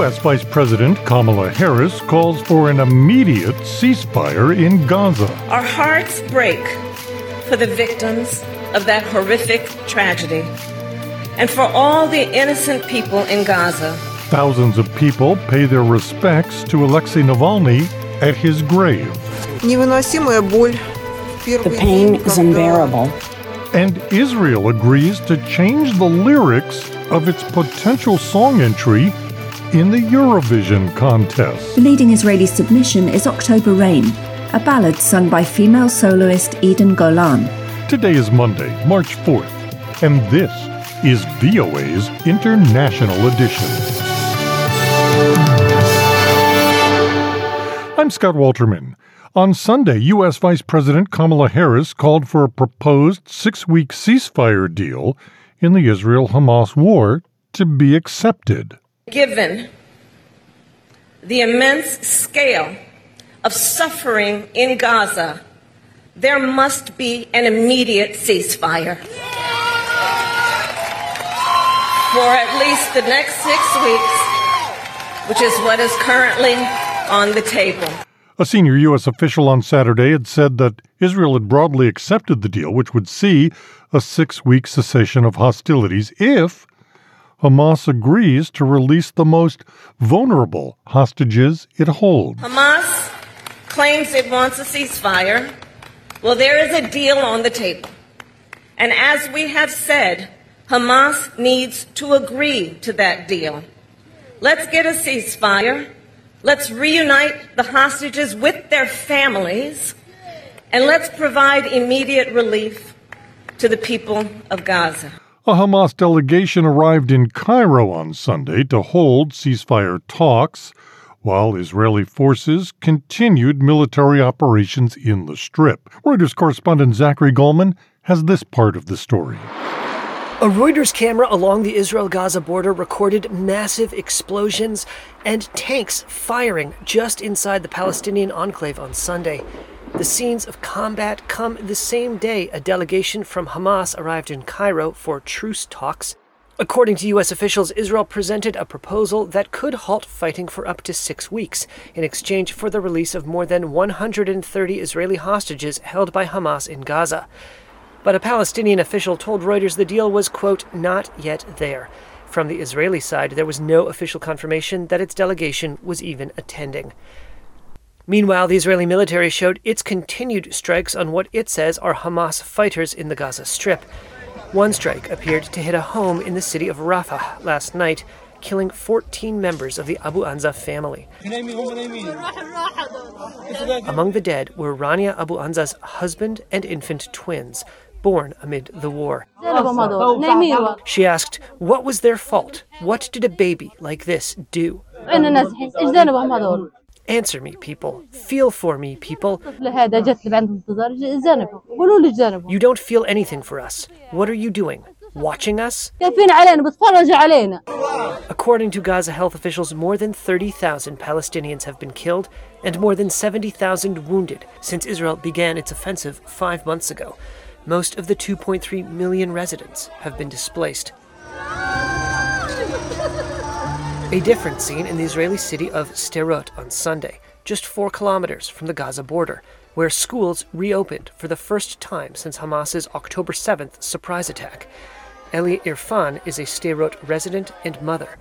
U.S. Vice President Kamala Harris calls for an immediate ceasefire in Gaza. Our hearts break for the victims of that horrific tragedy and for all the innocent people in Gaza. Thousands of people pay their respects to Alexei Navalny at his grave. The pain is unbearable. And Israel agrees to change the lyrics of its potential song entry in the Eurovision contest. The leading Israeli submission is October Rain, a ballad sung by female soloist Eden Golan. Today is Monday, March 4th, and this is VOA's International Edition. I'm Scott Walterman. On Sunday, U.S. Vice President Kamala Harris called for a proposed six week ceasefire deal in the Israel Hamas war to be accepted. Given the immense scale of suffering in Gaza, there must be an immediate ceasefire. For at least the next six weeks, which is what is currently on the table. A senior U.S. official on Saturday had said that Israel had broadly accepted the deal, which would see a six week cessation of hostilities if Hamas agrees to release the most vulnerable hostages it holds. Hamas claims it wants a ceasefire. Well, there is a deal on the table. And as we have said, Hamas needs to agree to that deal. Let's get a ceasefire. Let's reunite the hostages with their families, and let's provide immediate relief to the people of Gaza. A Hamas delegation arrived in Cairo on Sunday to hold ceasefire talks, while Israeli forces continued military operations in the Strip. Reuters correspondent Zachary Goldman has this part of the story. A Reuters camera along the Israel Gaza border recorded massive explosions and tanks firing just inside the Palestinian enclave on Sunday. The scenes of combat come the same day a delegation from Hamas arrived in Cairo for truce talks. According to U.S. officials, Israel presented a proposal that could halt fighting for up to six weeks in exchange for the release of more than 130 Israeli hostages held by Hamas in Gaza. But a Palestinian official told Reuters the deal was, quote, not yet there. From the Israeli side, there was no official confirmation that its delegation was even attending. Meanwhile, the Israeli military showed its continued strikes on what it says are Hamas fighters in the Gaza Strip. One strike appeared to hit a home in the city of Rafah last night, killing 14 members of the Abu Anza family. Among the dead were Rania Abu Anza's husband and infant twins, born amid the war. She asked, What was their fault? What did a baby like this do? Answer me, people. Feel for me, people. You don't feel anything for us. What are you doing? Watching us? According to Gaza health officials, more than 30,000 Palestinians have been killed and more than 70,000 wounded since Israel began its offensive five months ago. Most of the 2.3 million residents have been displaced. A different scene in the Israeli city of Sderot on Sunday, just four kilometers from the Gaza border, where schools reopened for the first time since Hamas's October 7th surprise attack. Eli Irfan is a Sderot resident and mother.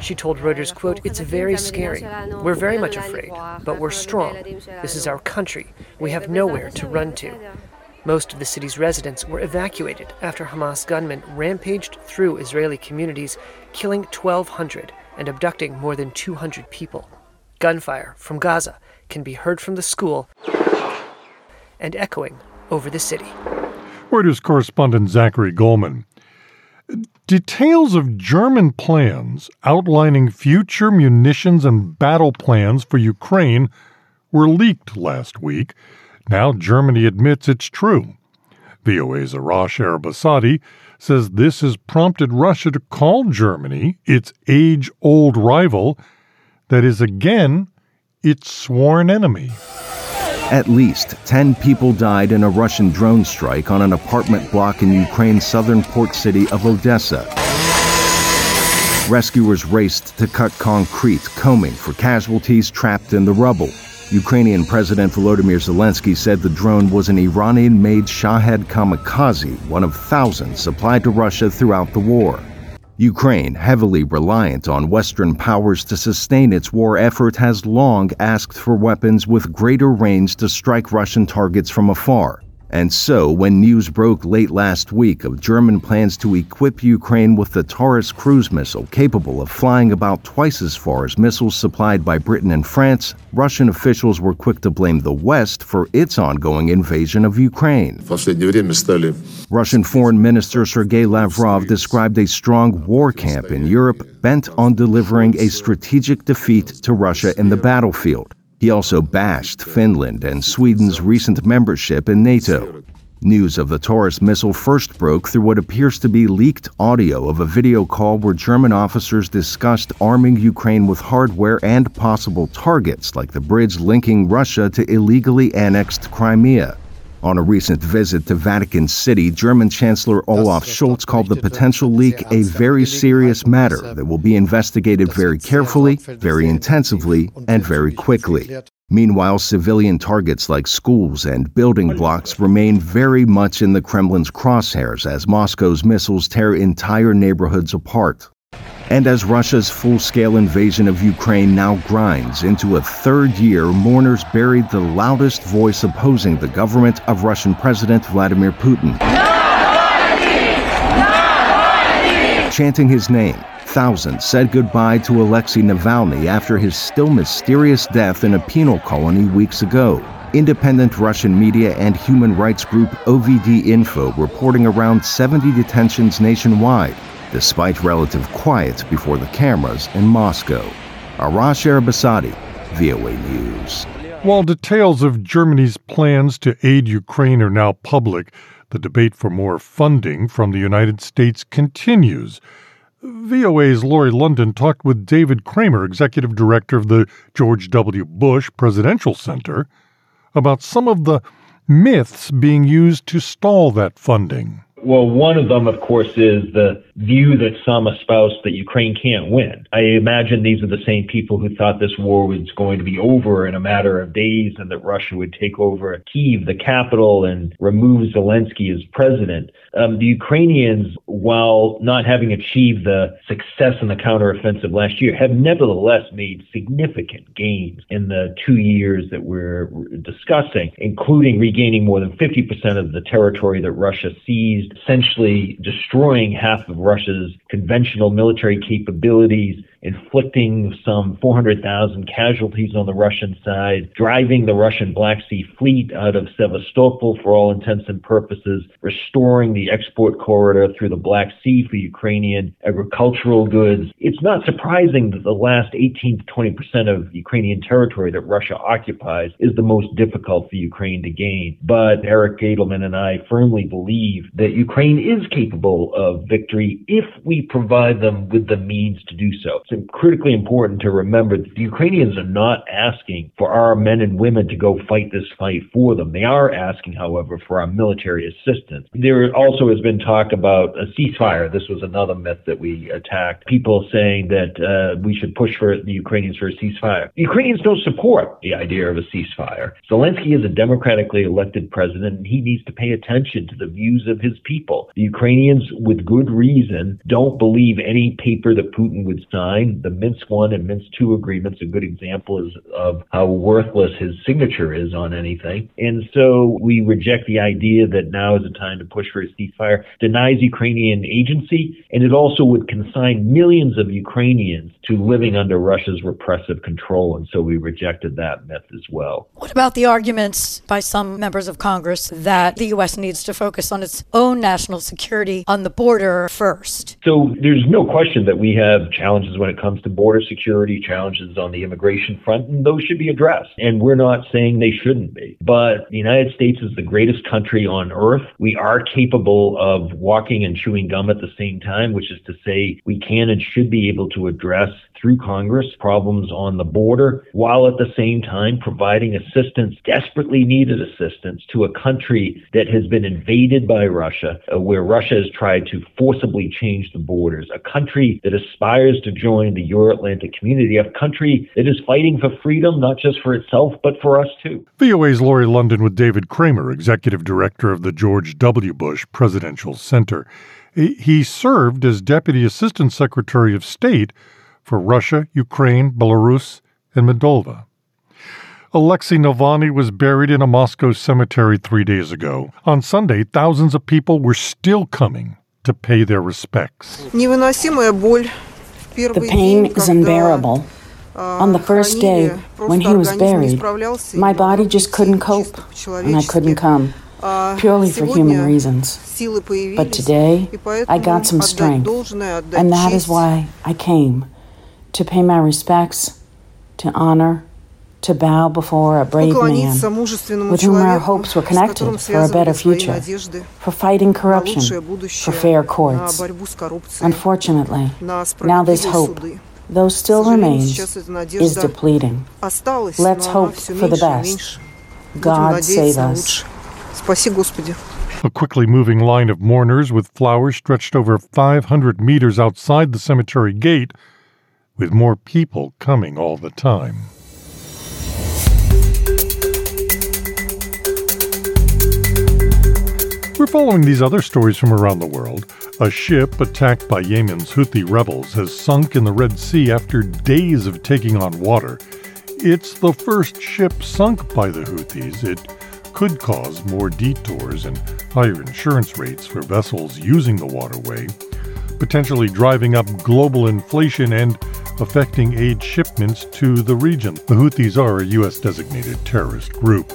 She told Reuters, quote, It's very scary. We're very much afraid, but we're strong. This is our country. We have nowhere to run to. Most of the city's residents were evacuated after Hamas gunmen rampaged through Israeli communities, killing 1,200 and abducting more than 200 people. Gunfire from Gaza can be heard from the school and echoing over the city. Reuters correspondent Zachary Goldman. Details of German plans outlining future munitions and battle plans for Ukraine were leaked last week. Now Germany admits it's true. VOA's Arash Arabasadi says this has prompted Russia to call Germany its age old rival, that is again its sworn enemy. At least 10 people died in a Russian drone strike on an apartment block in Ukraine's southern port city of Odessa. Rescuers raced to cut concrete, combing for casualties trapped in the rubble. Ukrainian President Volodymyr Zelensky said the drone was an Iranian made Shahed kamikaze, one of thousands supplied to Russia throughout the war. Ukraine, heavily reliant on Western powers to sustain its war effort, has long asked for weapons with greater range to strike Russian targets from afar. And so, when news broke late last week of German plans to equip Ukraine with the Taurus cruise missile capable of flying about twice as far as missiles supplied by Britain and France, Russian officials were quick to blame the West for its ongoing invasion of Ukraine. Russian Foreign Minister Sergei Lavrov described a strong war camp in Europe bent on delivering a strategic defeat to Russia in the battlefield. He also bashed Finland and Sweden's recent membership in NATO. News of the Taurus missile first broke through what appears to be leaked audio of a video call where German officers discussed arming Ukraine with hardware and possible targets like the bridge linking Russia to illegally annexed Crimea. On a recent visit to Vatican City, German Chancellor Olaf Scholz called the potential leak a very serious matter that will be investigated very carefully, very intensively, and very quickly. Meanwhile, civilian targets like schools and building blocks remain very much in the Kremlin's crosshairs as Moscow's missiles tear entire neighborhoods apart. And as Russia's full scale invasion of Ukraine now grinds into a third year, mourners buried the loudest voice opposing the government of Russian President Vladimir Putin. Chanting his name, thousands said goodbye to Alexei Navalny after his still mysterious death in a penal colony weeks ago. Independent Russian media and human rights group OVD Info reporting around 70 detentions nationwide despite relative quiet before the cameras in Moscow. Arash Arabasadi, VOA News. While details of Germany's plans to aid Ukraine are now public, the debate for more funding from the United States continues. VOA's Laurie London talked with David Kramer, executive director of the George W. Bush Presidential Center, about some of the myths being used to stall that funding. Well, one of them, of course, is the view that some espouse that Ukraine can't win. I imagine these are the same people who thought this war was going to be over in a matter of days and that Russia would take over Kiev, the capital, and remove Zelensky as president. Um, the Ukrainians, while not having achieved the success in the counteroffensive last year, have nevertheless made significant gains in the two years that we're discussing, including regaining more than 50% of the territory that Russia seized, essentially destroying half of Russia's conventional military capabilities inflicting some 400,000 casualties on the Russian side, driving the Russian Black Sea Fleet out of Sevastopol for all intents and purposes, restoring the export corridor through the Black Sea for Ukrainian agricultural goods. It's not surprising that the last 18 to 20 percent of Ukrainian territory that Russia occupies is the most difficult for Ukraine to gain. But Eric Edelman and I firmly believe that Ukraine is capable of victory if we provide them with the means to do so. It's critically important to remember that the Ukrainians are not asking for our men and women to go fight this fight for them. They are asking, however, for our military assistance. There also has been talk about a ceasefire. This was another myth that we attacked. People saying that uh, we should push for the Ukrainians for a ceasefire. The Ukrainians don't support the idea of a ceasefire. Zelensky is a democratically elected president, and he needs to pay attention to the views of his people. The Ukrainians, with good reason, don't believe any paper that Putin would sign the Minsk One and Minsk Two agreements. A good example is of how worthless his signature is on anything. And so we reject the idea that now is the time to push for a ceasefire. Denies Ukrainian agency, and it also would consign millions of Ukrainians to living under Russia's repressive control. And so we rejected that myth as well. What about the arguments by some members of Congress that the U.S. needs to focus on its own national security on the border first? So there's no question that we have challenges when it comes to border security, challenges on the immigration front, and those should be addressed. And we're not saying they shouldn't be. But the United States is the greatest country on earth. We are capable of walking and chewing gum at the same time, which is to say we can and should be able to address through Congress, problems on the border, while at the same time providing assistance, desperately needed assistance, to a country that has been invaded by Russia, uh, where Russia has tried to forcibly change the borders, a country that aspires to join the Euro Atlantic community, a country that is fighting for freedom, not just for itself, but for us too. VOA's Laurie London with David Kramer, Executive Director of the George W. Bush Presidential Center. He served as Deputy Assistant Secretary of State for Russia, Ukraine, Belarus, and Moldova. Alexei Navalny was buried in a Moscow cemetery three days ago. On Sunday, thousands of people were still coming to pay their respects. The pain is unbearable. On the first day, when he was buried, my body just couldn't cope, and I couldn't come, purely for human reasons. But today, I got some strength, and that is why I came to pay my respects, to honor, to bow before a brave man with whom our hopes were connected for a better future, for fighting corruption, for fair courts. Unfortunately, now this hope, though still remains, is depleting. Let's hope for the best. God save us. A quickly moving line of mourners with flowers stretched over 500 meters outside the cemetery gate, with more people coming all the time. We're following these other stories from around the world. A ship attacked by Yemen's Houthi rebels has sunk in the Red Sea after days of taking on water. It's the first ship sunk by the Houthis. It could cause more detours and higher insurance rates for vessels using the waterway, potentially driving up global inflation and affecting aid shipments to the region. The Houthis are a U.S. designated terrorist group.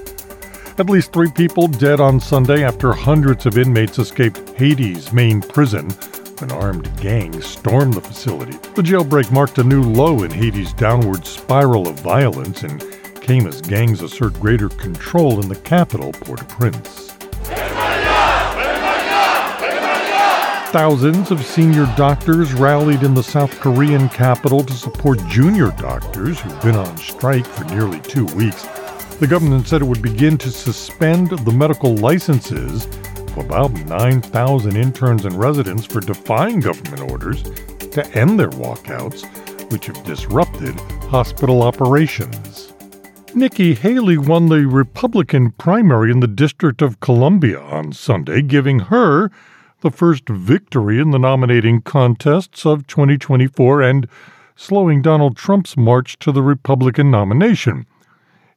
At least three people dead on Sunday after hundreds of inmates escaped Haiti's main prison when armed gangs stormed the facility. The jailbreak marked a new low in Haiti's downward spiral of violence and came as gangs assert greater control in the capital, Port au Prince. Thousands of senior doctors rallied in the South Korean capital to support junior doctors who've been on strike for nearly two weeks. The government said it would begin to suspend the medical licenses of about 9,000 interns and residents for defying government orders to end their walkouts, which have disrupted hospital operations. Nikki Haley won the Republican primary in the District of Columbia on Sunday, giving her the first victory in the nominating contests of 2024 and slowing Donald Trump's march to the Republican nomination.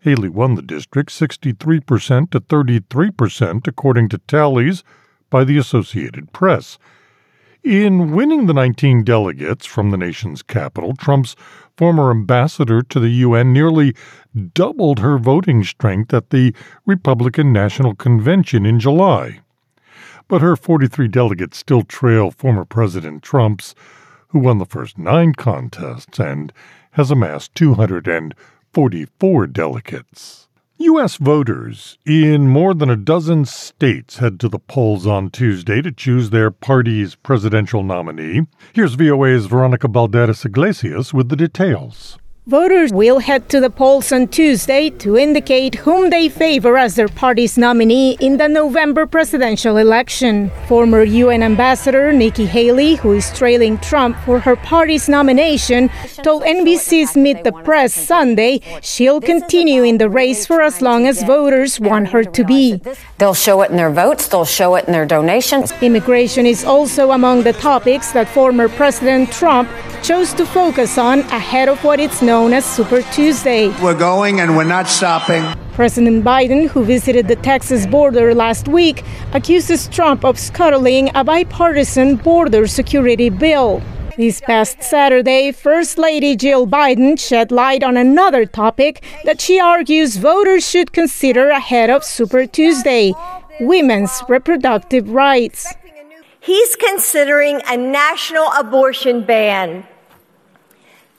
Haley won the district 63% to 33%, according to tallies by the Associated Press. In winning the 19 delegates from the nation's capital, Trump's former ambassador to the UN nearly doubled her voting strength at the Republican National Convention in July. But her 43 delegates still trail former President Trump's, who won the first nine contests and has amassed 244 delegates. U.S. voters in more than a dozen states head to the polls on Tuesday to choose their party's presidential nominee. Here's VOA's Veronica Balderas Iglesias with the details. Voters will head to the polls on Tuesday to indicate whom they favor as their party's nominee in the November presidential election. Former UN Ambassador Nikki Haley, who is trailing Trump for her party's nomination, told NBC's Meet the Press Sunday she'll continue in the race for as long as voters want her to be. They'll show it in their votes, they'll show it in their donations. Immigration is also among the topics that former President Trump chose to focus on ahead of what it's known as Super Tuesday. We're going and we're not stopping. President Biden, who visited the Texas border last week, accuses Trump of scuttling a bipartisan border security bill. This past Saturday, First Lady Jill Biden shed light on another topic that she argues voters should consider ahead of Super Tuesday women's reproductive rights. He's considering a national abortion ban.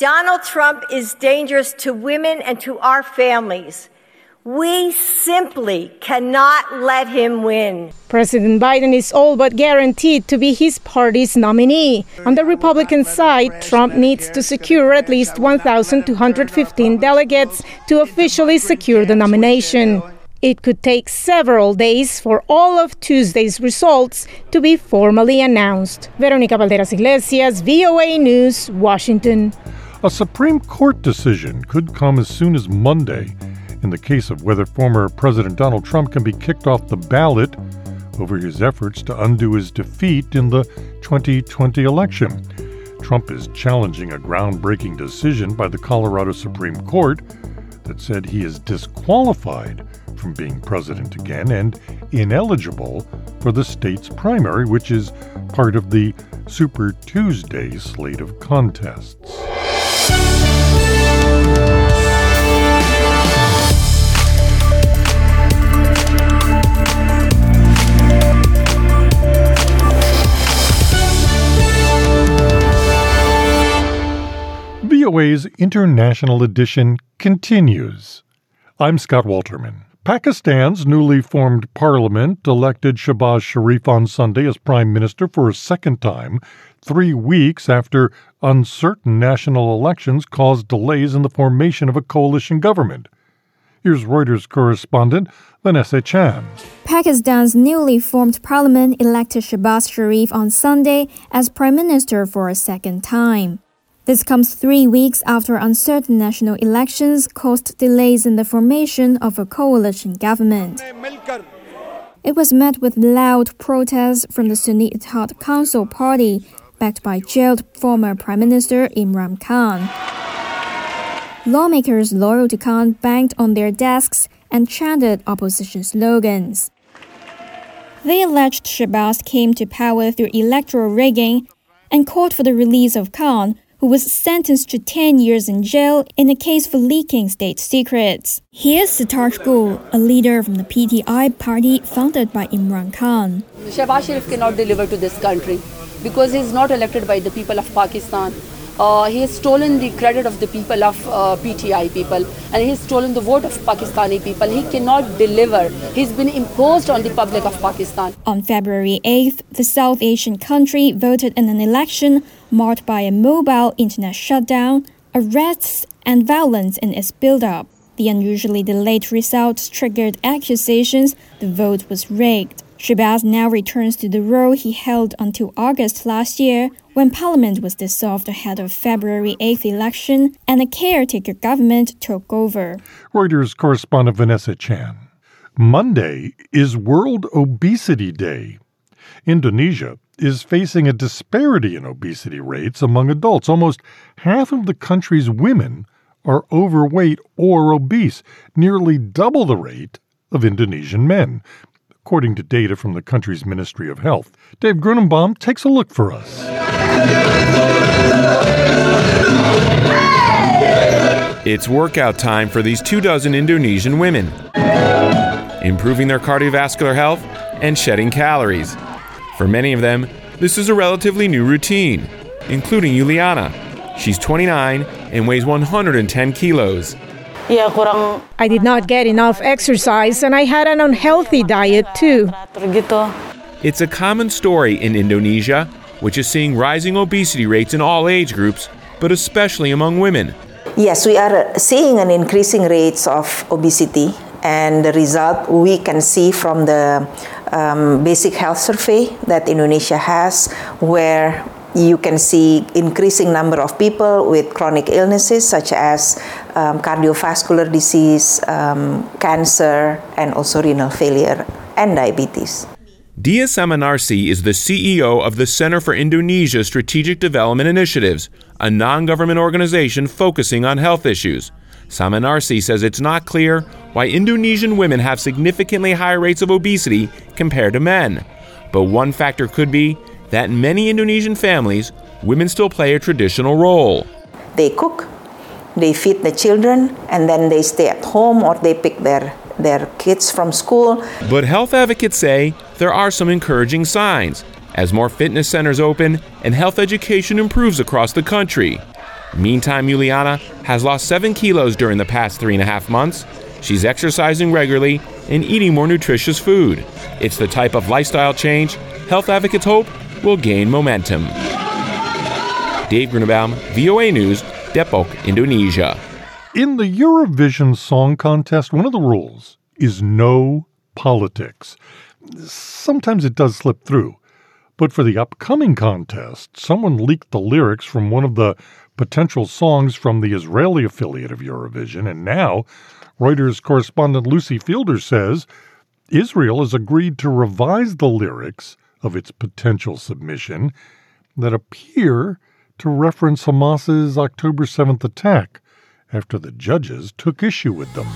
Donald Trump is dangerous to women and to our families. We simply cannot let him win. President Biden is all but guaranteed to be his party's nominee. On the Republican side, Trump needs to secure at least 1,215 delegates to officially secure the nomination. It could take several days for all of Tuesday's results to be formally announced. Veronica Balderas Iglesias, VOA News, Washington. A Supreme Court decision could come as soon as Monday in the case of whether former President Donald Trump can be kicked off the ballot over his efforts to undo his defeat in the 2020 election. Trump is challenging a groundbreaking decision by the Colorado Supreme Court that said he is disqualified from being president again and ineligible for the state's primary, which is part of the Super Tuesday slate of contests. VOA's International Edition continues. I'm Scott Walterman. Pakistan's newly formed parliament elected Shehbaz Sharif on Sunday as prime minister for a second time, three weeks after uncertain national elections caused delays in the formation of a coalition government. Here's Reuters correspondent Vanessa Chan. Pakistan's newly formed parliament elected Shehbaz Sharif on Sunday as prime minister for a second time. This comes three weeks after uncertain national elections caused delays in the formation of a coalition government. It was met with loud protests from the Sunni Ittihad Council party, backed by jailed former Prime Minister Imran Khan. Lawmakers loyal to Khan banged on their desks and chanted opposition slogans. They alleged Shehbaz came to power through electoral rigging and called for the release of Khan, who was sentenced to 10 years in jail in a case for leaking state secrets. Here's Zartaj Gul, a leader from the PTI party founded by Imran Khan. Shehbaz Sharif cannot deliver to this country because he is not elected by the people of Pakistan. Uh, he has stolen the credit of the people of uh, PTI people and he has stolen the vote of Pakistani people. He cannot deliver. He's been imposed on the public of Pakistan. On February 8th, the South Asian country voted in an election marked by a mobile internet shutdown, arrests, and violence in its build-up. The unusually delayed results triggered accusations the vote was rigged. Shehbaz now returns to the role he held until August last year, when Parliament was dissolved ahead of February 8th election and a caretaker government took over. Reuters correspondent Vanessa Chan. Monday is World Obesity Day. Indonesia is facing a disparity in obesity rates among adults. Almost half of the country's women are overweight or obese, nearly double the rate of Indonesian men, according to data from the country's Ministry of Health. Dave Grunebaum takes a look for us. It's workout time for these two dozen Indonesian women, improving their cardiovascular health and shedding calories. For many of them, this is a relatively new routine, including Juliana. She's 29 and weighs 110 kilos. I did not get enough exercise and I had an unhealthy diet too. It's a common story in Indonesia, which is seeing rising obesity rates in all age groups, but especially among women. Yes, we are seeing an increasing rates of obesity and the result we can see from the um, basic health survey that Indonesia has where you can see increasing number of people with chronic illnesses such as um, cardiovascular disease, um, cancer, and also renal failure and diabetes. Diah Saminarsih is the CEO of the Center for Indonesia Strategic Development Initiatives, a non government organization focusing on health issues. Saminarsih says it's not clear why Indonesian women have significantly higher rates of obesity compared to men. But one factor could be that in many Indonesian families, women still play a traditional role. They cook, they feed the children, and then they stay at home or they pick their, their kids from school. But health advocates say there are some encouraging signs as more fitness centers open and health education improves across the country. Meantime, Juliana has lost seven kilos during the past three and a half months. She's exercising regularly and eating more nutritious food. It's the type of lifestyle change health advocates hope will gain momentum. Dave Grunebaum, VOA News, Depok, Indonesia. In the Eurovision Song Contest, one of the rules is no politics. Sometimes it does slip through. But for the upcoming contest, someone leaked the lyrics from one of the potential songs from the Israeli affiliate of Eurovision, and now Reuters correspondent Lucy Fielder says Israel has agreed to revise the lyrics of its potential submission that appear to reference Hamas's October 7th attack after the judges took issue with them.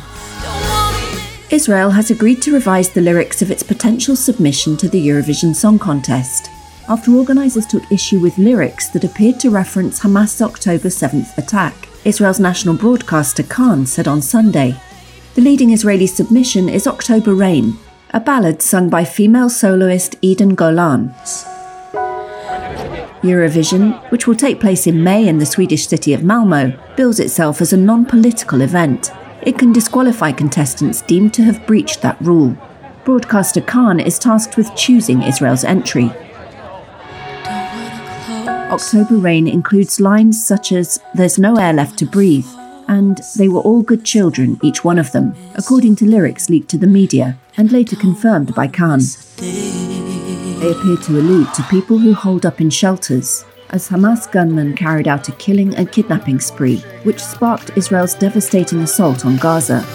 Israel has agreed to revise the lyrics of its potential submission to the Eurovision Song Contest after organisers took issue with lyrics that appeared to reference Hamas's October 7th attack. Israel's national broadcaster Kan said on Sunday. The leading Israeli submission is October Rain, a ballad sung by female soloist Eden Golan. Eurovision, which will take place in May in the Swedish city of Malmo, bills itself as a non political event. It can disqualify contestants deemed to have breached that rule. Broadcaster Kan is tasked with choosing Israel's entry. October Rain includes lines such as There's no air left to breathe, and They were all good children, each one of them, according to lyrics leaked to the media and later confirmed by Kan. They appear to allude to people who holed up in shelters, as Hamas gunmen carried out a killing and kidnapping spree, which sparked Israel's devastating assault on Gaza.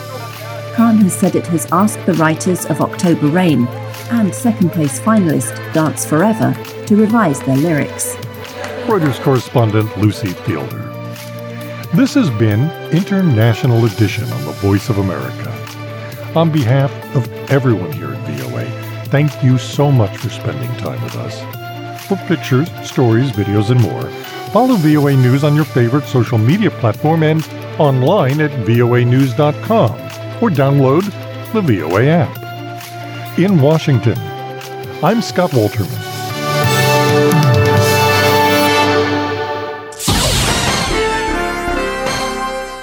Kan has said it has asked the writers of October Rain and second place finalist Dance Forever to revise their lyrics. Reuters correspondent Lucy Fielder. This has been International Edition on the Voice of America. On behalf of everyone here at VOA, thank you so much for spending time with us. For pictures, stories, videos, and more, follow VOA News on your favorite social media platform and online at voanews.com or download the VOA app. In Washington, I'm Scott Walterman.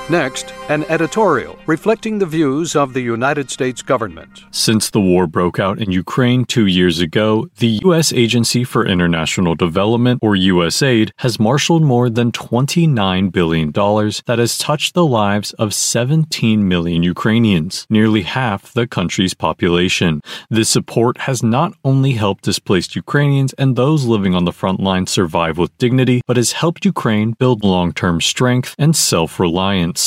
Next, an editorial reflecting the views of the United States government. Since the war broke out in Ukraine two years ago, the U.S. Agency for International Development, or USAID, has marshaled more than $29 billion that has touched the lives of 17 million Ukrainians, nearly half the country's population. This support has not only helped displaced Ukrainians and those living on the front line survive with dignity, but has helped Ukraine build long term strength and self reliance.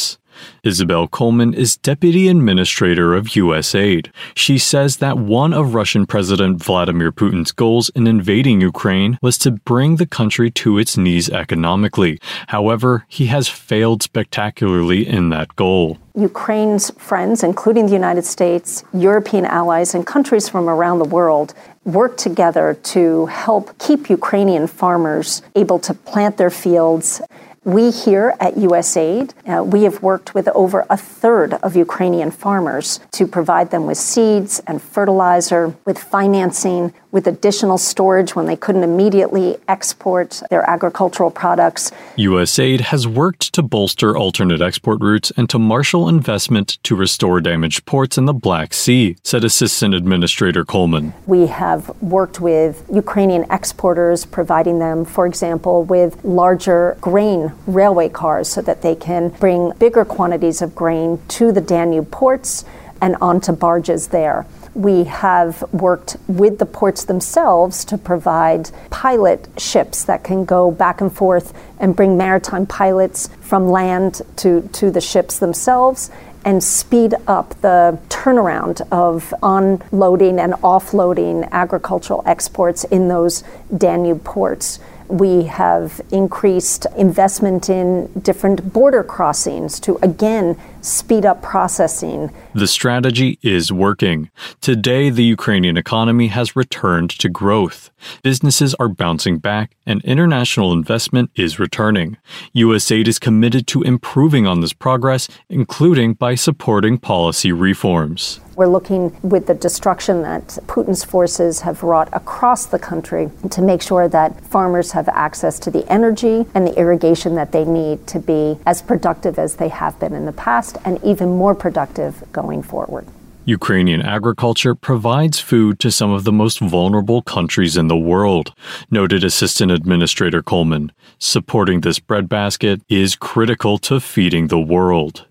Isobel Coleman is Deputy Administrator of USAID. She says that one of Russian President Vladimir Putin's goals in invading Ukraine was to bring the country to its knees economically. However, he has failed spectacularly in that goal. Ukraine's friends, including the United States, European allies, and countries from around the world, work together to help keep Ukrainian farmers able to plant their fields we here at USAID, uh, we have worked with over a third of Ukrainian farmers to provide them with seeds and fertilizer, with financing, with additional storage when they couldn't immediately export their agricultural products. USAID has worked to bolster alternate export routes and to marshal investment to restore damaged ports in the Black Sea, said Assistant Administrator Coleman. We have worked with Ukrainian exporters, providing them, for example, with larger grain railway cars so that they can bring bigger quantities of grain to the Danube ports and onto barges there. We have worked with the ports themselves to provide pilot ships that can go back and forth and bring maritime pilots from land to, to the ships themselves and speed up the turnaround of unloading and offloading agricultural exports in those Danube ports. We have increased investment in different border crossings to again speed up processing. The strategy is working. Today, the Ukrainian economy has returned to growth. Businesses are bouncing back, and international investment is returning. USAID is committed to improving on this progress, including by supporting policy reforms. We're looking with the destruction that Putin's forces have wrought across the country to make sure that farmers have access to the energy and the irrigation that they need to be as productive as they have been in the past robust and even more productive going forward. Ukrainian agriculture provides food to some of the most vulnerable countries in the world, noted Assistant Administrator Coleman. Supporting this breadbasket is critical to feeding the world.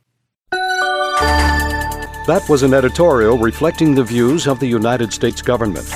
That was an editorial reflecting the views of the United States government.